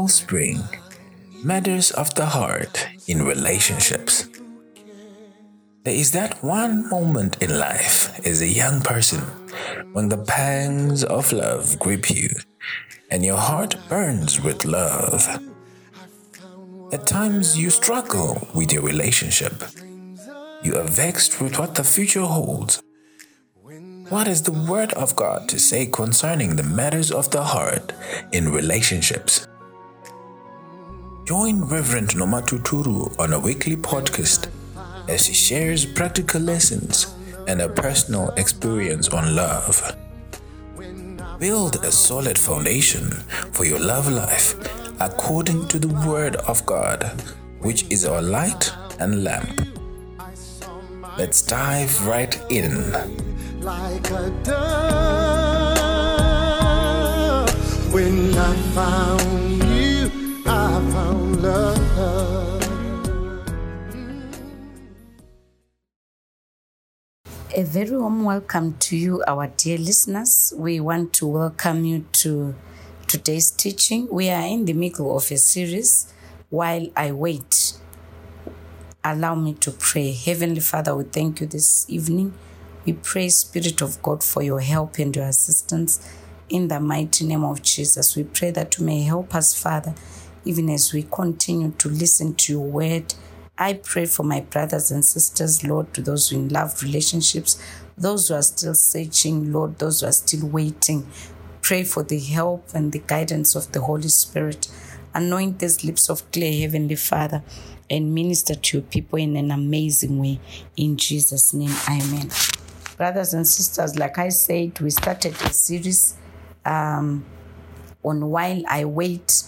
Wellspring Matters of the Heart in Relationships. There is that one moment in life as a young person when the pangs of love grip you and your heart burns with love. At times you struggle with your relationship. You are vexed with what the future holds. What is the Word of God to say concerning the matters of the heart in relationships? Join Reverend Nomatuturu on a weekly podcast as he shares practical lessons and a personal experience on love. Build a solid foundation for your love life according to the Word of God, which is our light and lamp. Let's dive right in. Like a dove, when I found A very warm welcome to you, our dear listeners. We want to welcome you to today's teaching. We are in the middle of a series. While I wait, allow me to pray. Heavenly Father, we thank you this evening. We pray, Spirit of God, for your help and your assistance in the mighty name of Jesus. We pray that you may help us, Father, even as we continue to listen to your word I pray for my brothers and sisters, Lord, to those who in love relationships, those who are still searching, Lord, those who are still waiting. Pray for the help and the guidance of the Holy Spirit. Anoint these lips of clay, Heavenly Father, and minister to your people in an amazing way. In Jesus' name, Amen. Brothers and sisters, like I said, we started a series um, on While I Wait,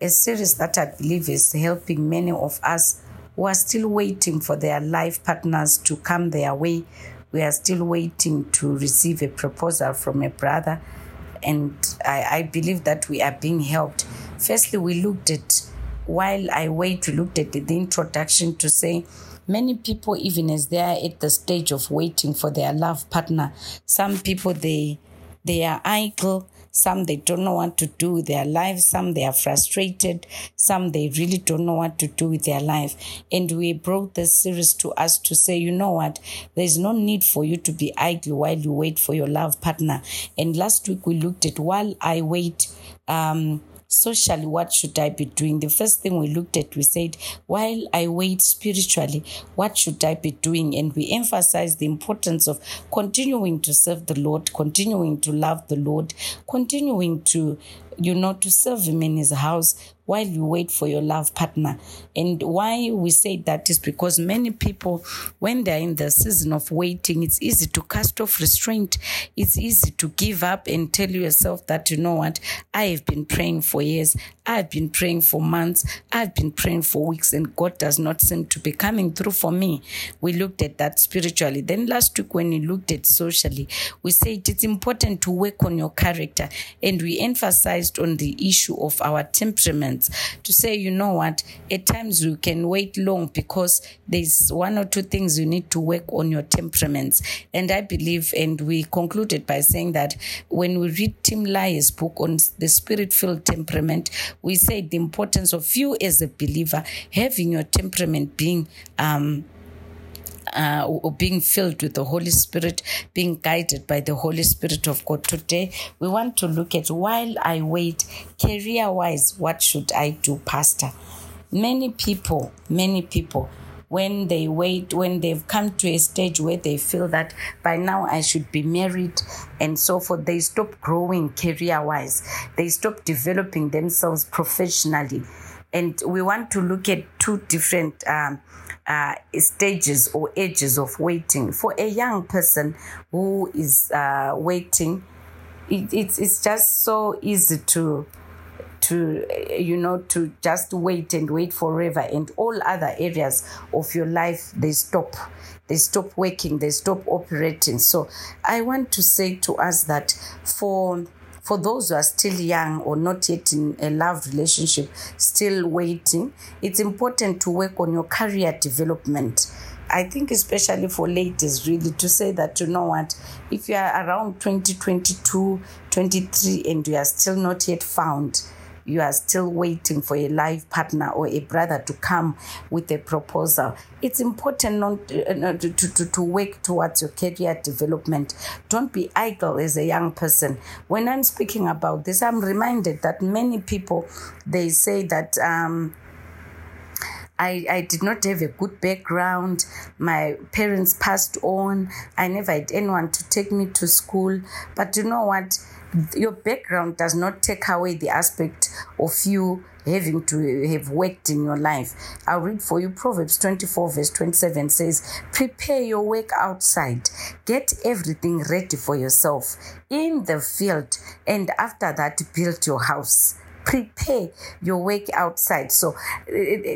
a series that I believe is helping many of us who are still waiting for their life partners to come their way. We are still waiting to receive a proposal from a brother, and I, I believe that we are being helped. Firstly, we looked at while I wait, we looked at the, introduction to say many people even as they are at the stage of waiting for their love partner some people they they are idle some they don't know what to do with their lives. Some they are frustrated. Some they really don't know what to do with their life. And we brought this series to us to say, you know what? There's no need for you to be idle while you wait for your love partner. And last week we looked at while I wait, um, socially, what should I be doing? The first thing we looked at, we said, while I wait spiritually, what should I be doing? And we emphasized the importance of continuing to serve the Lord, continuing to love the Lord, continuing to you know, to serve him in his house while you wait for your love partner. And why we say that is because many people, when they're in the season of waiting, it's easy to cast off restraint. It's easy to give up and tell yourself that, you know what, I have been praying for years. I've been praying for months. I've been praying for weeks, and God does not seem to be coming through for me. We looked at that spiritually. Then last week, when we looked at socially, we said it's important to work on your character. And we emphasized on the issue of our to say, you know what, at times you can wait long because there's one or two things you need to work on your temperaments. And I believe, and we concluded by saying that when we read Tim LaHaye's book on the spirit filled temperament, we say the importance of you as a believer having your temperament being um, uh, being filled with the Holy Spirit, being guided by the Holy Spirit of God. Today, we want to look at while I wait, career wise, what should I do, Pastor? Many people, many people, when they wait, when they've come to a stage where they feel that by now I should be married and so forth, they stop growing career wise. They stop developing themselves professionally. And we want to look at two different um, uh, stages or ages of waiting. For a young person who is uh, waiting, it, it's, it's just so easy to to you know to just wait and wait forever. And all other areas of your life they stop. They stop working. They stop operating. So i want to say to us that for for those who are still young or not yet in a love relationship, still waiting, it's important to work on your career development. I think, especially for ladies, really to say that you know what, if you are around 20, 22, 23, and you are still not yet found, you are still waiting for a life partner or a brother to come with a proposal. It's important not uh, to, to, to work towards your career development. Don't be idle as a young person. When I'm speaking about this, I'm reminded that many people they say that um, I, I did not have a good background. My parents passed on. I never had anyone to take me to school. But you know what? Your background does not take away the aspect of you having to have worked in your life. I'll read for you Proverbs 24, verse 27 says, Prepare your work outside, get everything ready for yourself in the field, and after that, build your house prepare your work outside. So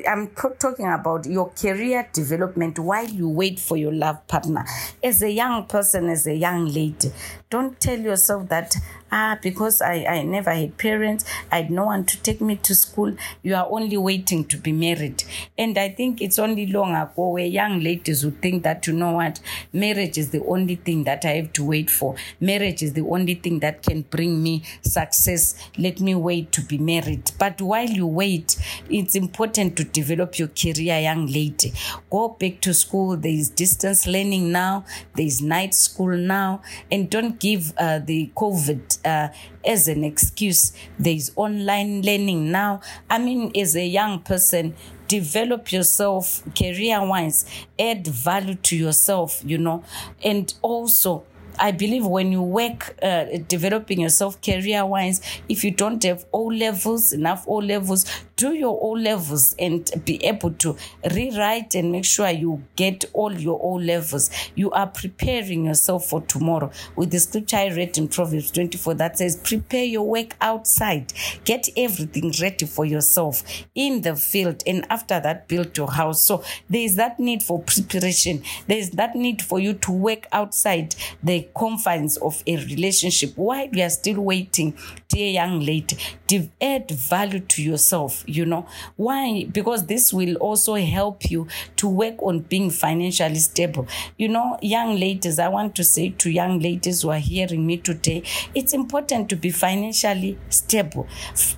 I'm talking about your career development while you wait for your love partner. As a young person, as a young lady, don't tell yourself that ah because I, I never had parents i had no one to take me to school. You are only waiting to be married. And i think it's only long ago where young ladies would think that you know what? Marriage is the only thing that i have to wait for. Marriage is the only thing that can bring me success. Let me wait to be married. But while you wait it's important to develop your career young lady. Go back to school. There is distance learning now. There is night school now. And don't give uh, the covid uh, as an excuse. There's online learning now. I mean, as a young person, develop yourself career wise, add value to yourself, you know, and also I believe when you work uh, developing yourself career wise, if you don't have O levels, enough O levels, do your O levels and be able to rewrite and make sure you get all your O levels. You are preparing yourself for tomorrow. With the scripture I read in Proverbs 24 that says, Prepare your work outside, get everything ready for yourself in the field, and after that, build your house. So there is that need for preparation, there is that need for you to work outside the confines of a relationship while you are still waiting, dear young lady. To add value to yourself, you know. Why? Because this will also help you to work on being financially stable. You know, young ladies, I want to say to young ladies who are hearing me today, it's important to be financially stable,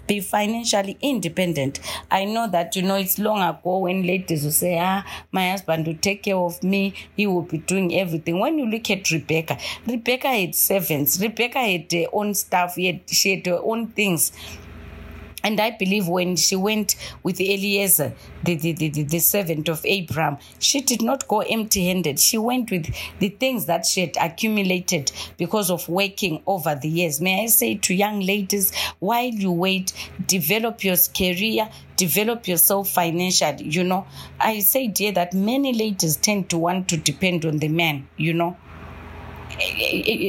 be financially independent. I know that, you know, it's long ago when ladies will say, ah, my husband will take care of me, he will be doing everything. When you look at Rebecca, Rebecca had servants, Rebecca had her own stuff, she had her own things. And I believe when she went with Eliezer, the, the, the, the, servant of Abraham, she did not go empty handed. She went with the things that she had accumulated because of working over the years. May I say to young ladies, while you wait, develop your career, develop yourself financially. You know, I say, dear, that many ladies tend to want to depend on the man, you know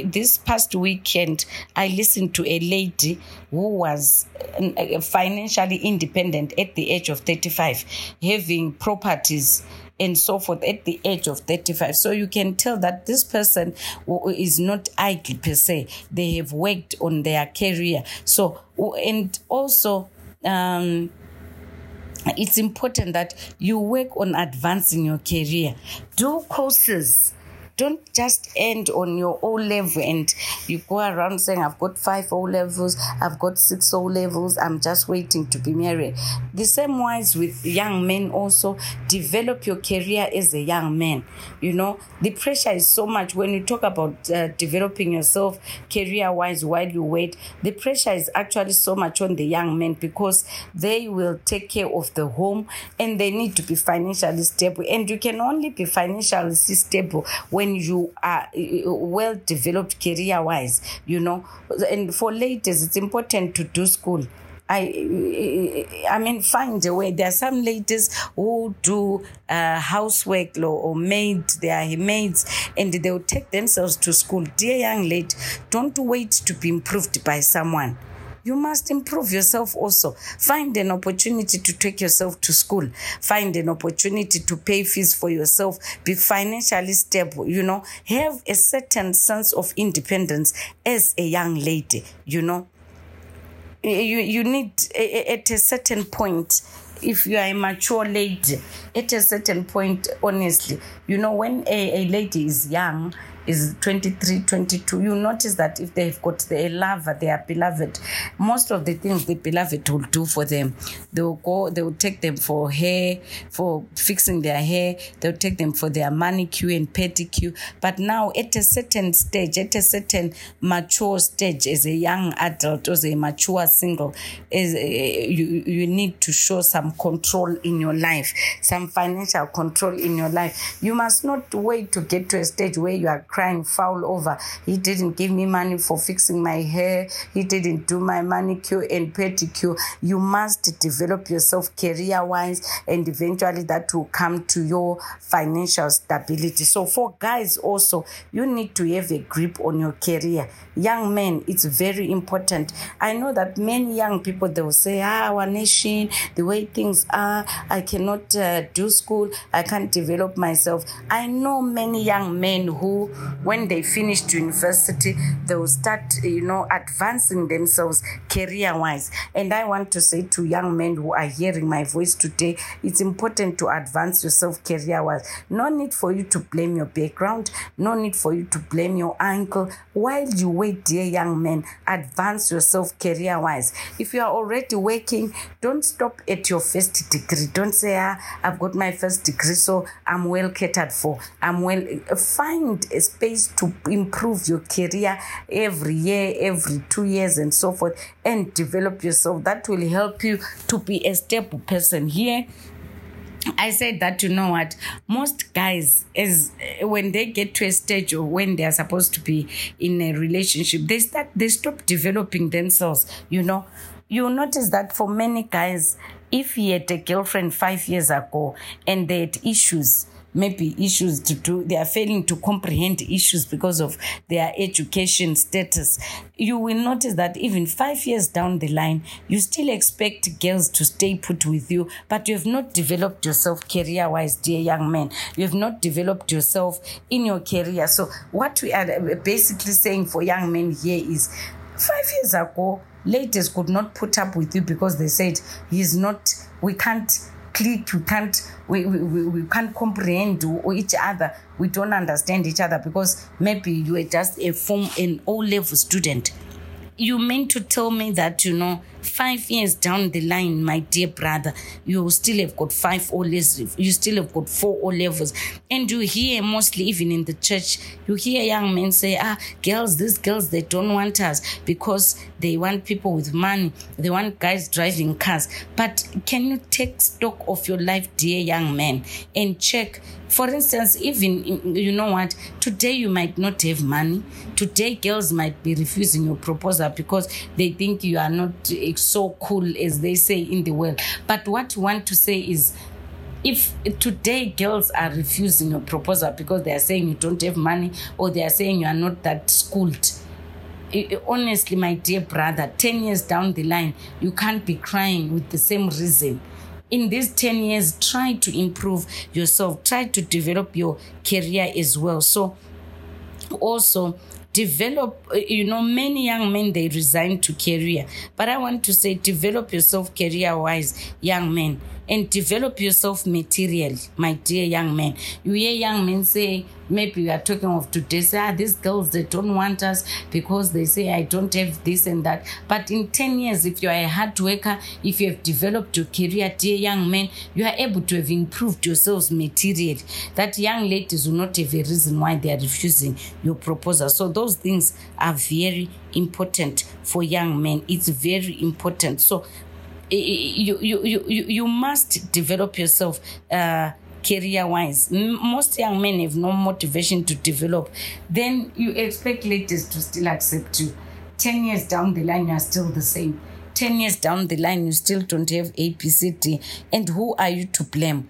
this past weekend, I listened to a lady who was uh, financially independent at the age of 35, having properties and so forth at the age of 35. So you can tell that this person is not idle per se. They have worked on their career. So, and also, um, it's important that you work on advancing your career. Do courses don't just end on your O level and you go around saying, I've got five O levels, I've got six O levels, I'm just waiting to be married. The same wise with young men also, develop your career as a young man. You know, the pressure is so much when you talk about uh, developing yourself career wise while you wait, the pressure is actually so much on the young men because they will take care of the home and they need to be financially stable. And you can only be financially stable when when you are uh, well developed career wise, you know. And for ladies, it's important to do school. I, I mean, find a way. There are some ladies who do uh, housework or maid, they are maids, and they will take themselves to school. Dear young lady, don't wait to be improved by someone you must improve yourself also. Find an opportunity to take yourself to school. Find an opportunity to pay fees for yourself. Be financially stable. You know, have a certain sense of independence as a young lady. You know, you, you need at a certain point if you are a mature lady at a certain point honestly you know when a, a lady is young is 23 22 you notice that if they've got their lover their beloved. Most of the things the beloved will do for them they will go they will take them for hair for fixing their hair. They'll take them for their manicure and pedicure. But now at a certain stage at a certain mature stage as a young adult or as a mature single is uh, you you need to show some control in your life some financial control in your life. You must not wait to get to a stage where you are crying foul over. He didn't give me money for fixing my hair. He didn't do my manicure and pedicure. You must develop yourself career wise and eventually that will come to your financial stability. So for guys also you need to have a grip on your career. Young men it's very important. I know that many young people they will say ah our nation the way things are i cannot uh, do school. I can't develop myself. I know many young men who when they finished university they will start you know advancing themselves career wise and i want to say to young men who are hearing my voice today it's important to advance yourself career wise no need for you to blame your background. No need for you to blame your uncle. While you wait dear young men, advance yourself career wise if you are already working don't stop at your first degree. Don't say ah i've got my first degree so i'm well catered for. I'm well find a space to improve your career every year every two years and so forth and develop yourself. That will help you to be a stable person. Here I said that you know what? Most guys is when they get to a stage or when they are supposed to be in a relationship they start they stop developing themselves you know? You notice that for many guys if he had a girlfriend 5 years ago and they had issues maybe issues to do they are failing to comprehend issues because of their education status. You will notice that even five years down the line you still expect girls to stay put with you but you have not developed yourself career wise dear young man. You have not developed yourself in your career. So what we are basically saying for young men here is five years ago ladies could not put up with you because they said he's not we can't click we can't we, we, we can't comprehend each other. We don't understand each other because maybe you are just a form an o level student. You mean to tell me that you know five years down the line my dear brother you still have got five o levels you still have got four o levels. And you hear mostly even in the church you hear young men say ah girls these girls they don't want us because they want people with money. They want guys driving cars. But can you take stock of your life dear young man and check? For instance even you know what? Today you might not have money. Today girls might be refusing your proposal because they think you are not so cool as they say in the world. But what you want to say is if today girls are refusing your proposal because they are saying you don't have money or they are saying you are not that schooled honestly my dear brother 10 years down the line you can't be crying with the same reason. In these 10 years try to improve yourself. Try to develop your career as well. So also develop uh, you know many young men they resign to career. But i want to say develop yourself career wise young men and develop yourself materially my dear young man. You hear young men say maybe we are talking of today say ah these girls they don't want us because they say i don't have this and that. But in 10 years if you are a hard worker if you have developed your career dear young man you are able to have improved yourselves materially. That young ladies will not have a reason why they are refusing your proposal. So those things are very important for young men. It's very important. So you you you you, must develop yourself uh career wise most young men have no motivation to develop. Then you expect ladies to still accept you. 10 years down the line you are still the same. 10 years down the line you still don't have apct and who are you to blame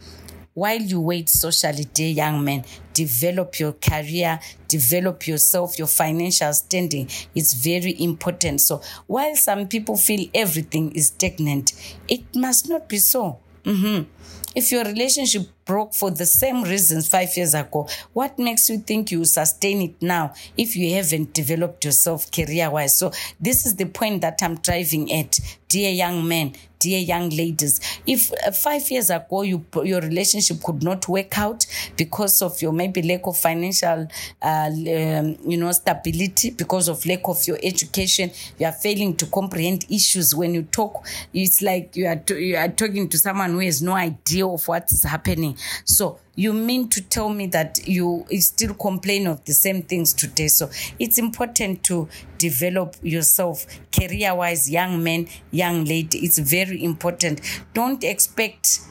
while you wait socially dear young man develop your career develop yourself your financial standing It's very important so while some people feel everything is stagnant it must not be so mm-hmm. if your relationship broke for the same reasons five years ago. What makes you think you sustain it now if you haven't developed yourself career wise? So, this is the point that I'm driving at. Dear young men, dear young ladies, if uh, five years ago you, your relationship could not work out because of your maybe lack of financial, uh, um, you know, stability, because of lack of your education, you are failing to comprehend issues. When you talk, it's like you are you are talking to someone who has no idea of what is happening. So you mean to tell me that you still complain of the same things today? So it's important to develop yourself career wise young men young lady. It's very important. Don't expect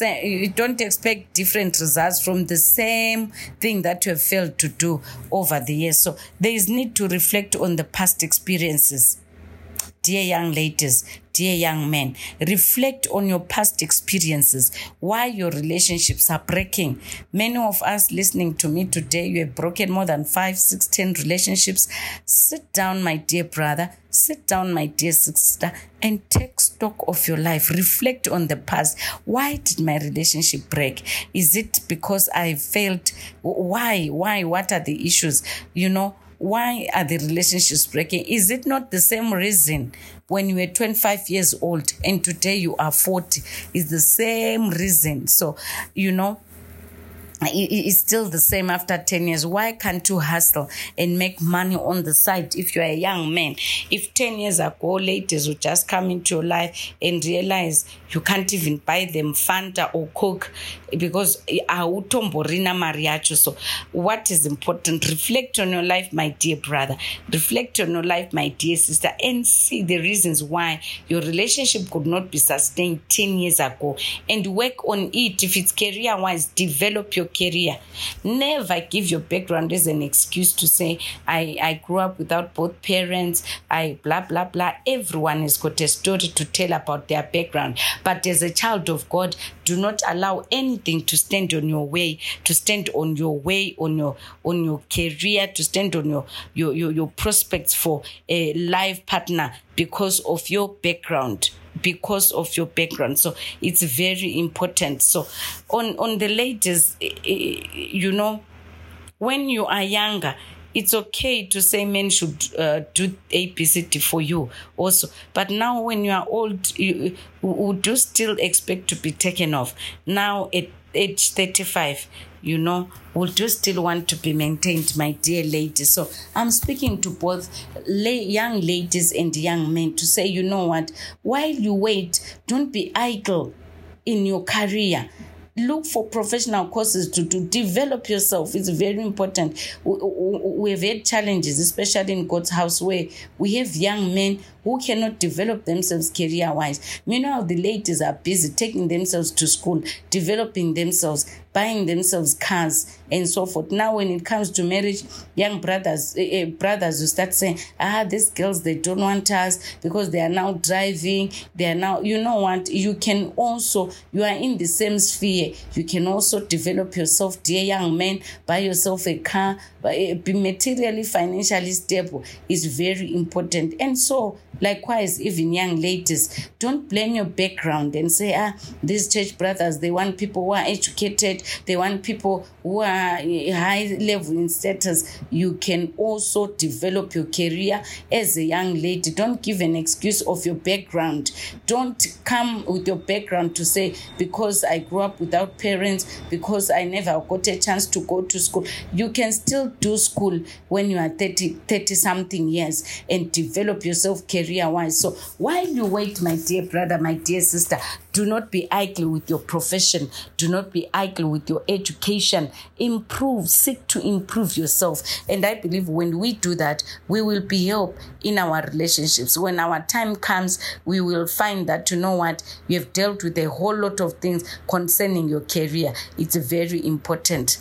you don't expect different results from the same thing that you have failed to do over the years. So there is need to reflect on the past experiences dear young ladies dear young men, reflect on your past experiences, why your relationships are breaking. Many of us listening to me today, you have broken more than five, six, ten relationships. Sit down, my dear brother, sit down, my dear sister, and take stock of your life. Reflect on the past. Why did my relationship break? Is it because I failed? Why? Why? What are the issues? You know, why are the relationships breaking? Is it not the same reason when you were 25 years old and today you are 40? Is the same reason. So, you know, it's still the same after 10 years. Why can't you hustle and make money on the side if you're a young man? If 10 years ago, ladies would just come into your life and realize you can't even buy them Fanta or Coke because automborina mariacho. So, what is important? Reflect on your life, my dear brother. Reflect on your life, my dear sister, and see the reasons why your relationship could not be sustained 10 years ago and work on it. If it's career wise, develop your career. Never give your background as an excuse to say, I, I grew up without both parents, I blah, blah, blah. Everyone has got a story to tell about their background. But as a child of God, do not allow anything to stand on your way, to stand on your way, on your on your career, to stand on your your, your, your prospects for a life partner because of your background because of your background. So it's very important. So on on the ladies eh, eh, you know when you are younger it's okay to say men should uh, do ABCD for you also. But now, when you are old, you, would you still expect to be taken off? Now, at age 35, you know, would you still want to be maintained, my dear ladies? So I'm speaking to both lay, young ladies and young men to say, you know what, while you wait, don't be idle in your career look for professional courses to, to develop yourself it's very important. We, we have had challenges especially in god's house where we have young men who cannot develop themselves career wise. Meanwhile, the ladies are busy taking themselves to school, developing themselves, buying themselves cars, and so forth. Now, when it comes to marriage, young brothers, uh, brothers will start saying, "Ah, these girls they don't want us because they are now driving. They are now, you know what? You can also, you are in the same sphere. You can also develop yourself, dear young man. Buy yourself a car. Eh, be materially, financially stable is very important. And so Likewise, even young ladies, don't blame your background and say, ah, these church brothers, they want people who are educated, they want people who are high level in status. You can also develop your career as a young lady. Don't give an excuse of your background. Don't come with your background to say, because I grew up without parents, because I never got a chance to go to school. You can still do school when you are 30, 30 something years and develop yourself career career wise. So while you wait, my dear brother, my dear sister, do not be idle with your profession. Do not be idle with your education. Improve, seek to improve yourself. And I believe when we do that, we will be help in our relationships. When our time comes, we will find that, you know what, you have dealt with a whole lot of things concerning your career. It's very important.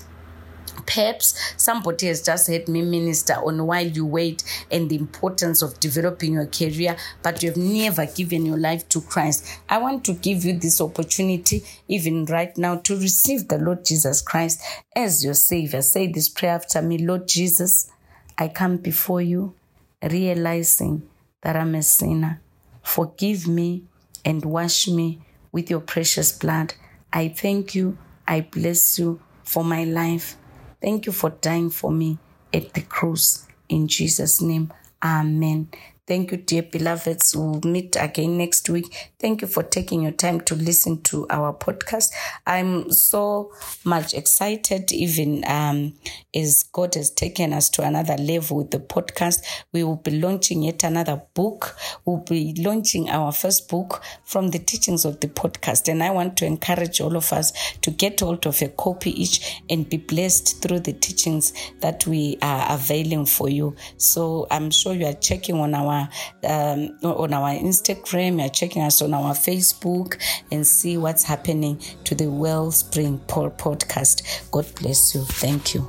Perhaps somebody has just heard me minister on while you wait and the importance of developing your career, but you have never given your life to Christ. I want to give you this opportunity, even right now, to receive the Lord Jesus Christ as your Savior. Say this prayer after me Lord Jesus, I come before you realizing that I'm a sinner. Forgive me and wash me with your precious blood. I thank you I bless you for my life. Thank you for dying for me at the cross. In Jesus' name, Amen. Thank you, dear beloveds. We'll meet again next week. Thank you for taking your time to listen to our podcast. I'm so much excited, even um, as God has taken us to another level with the podcast. We will be launching yet another book. We'll be launching our first book from the teachings of the podcast. And I want to encourage all of us to get hold of a copy each and be blessed through the teachings that we are availing for you. So I'm sure you are checking on our um, on our Instagram, you're checking us on our Facebook, and see what's happening to the Wellspring podcast. God bless you. Thank you.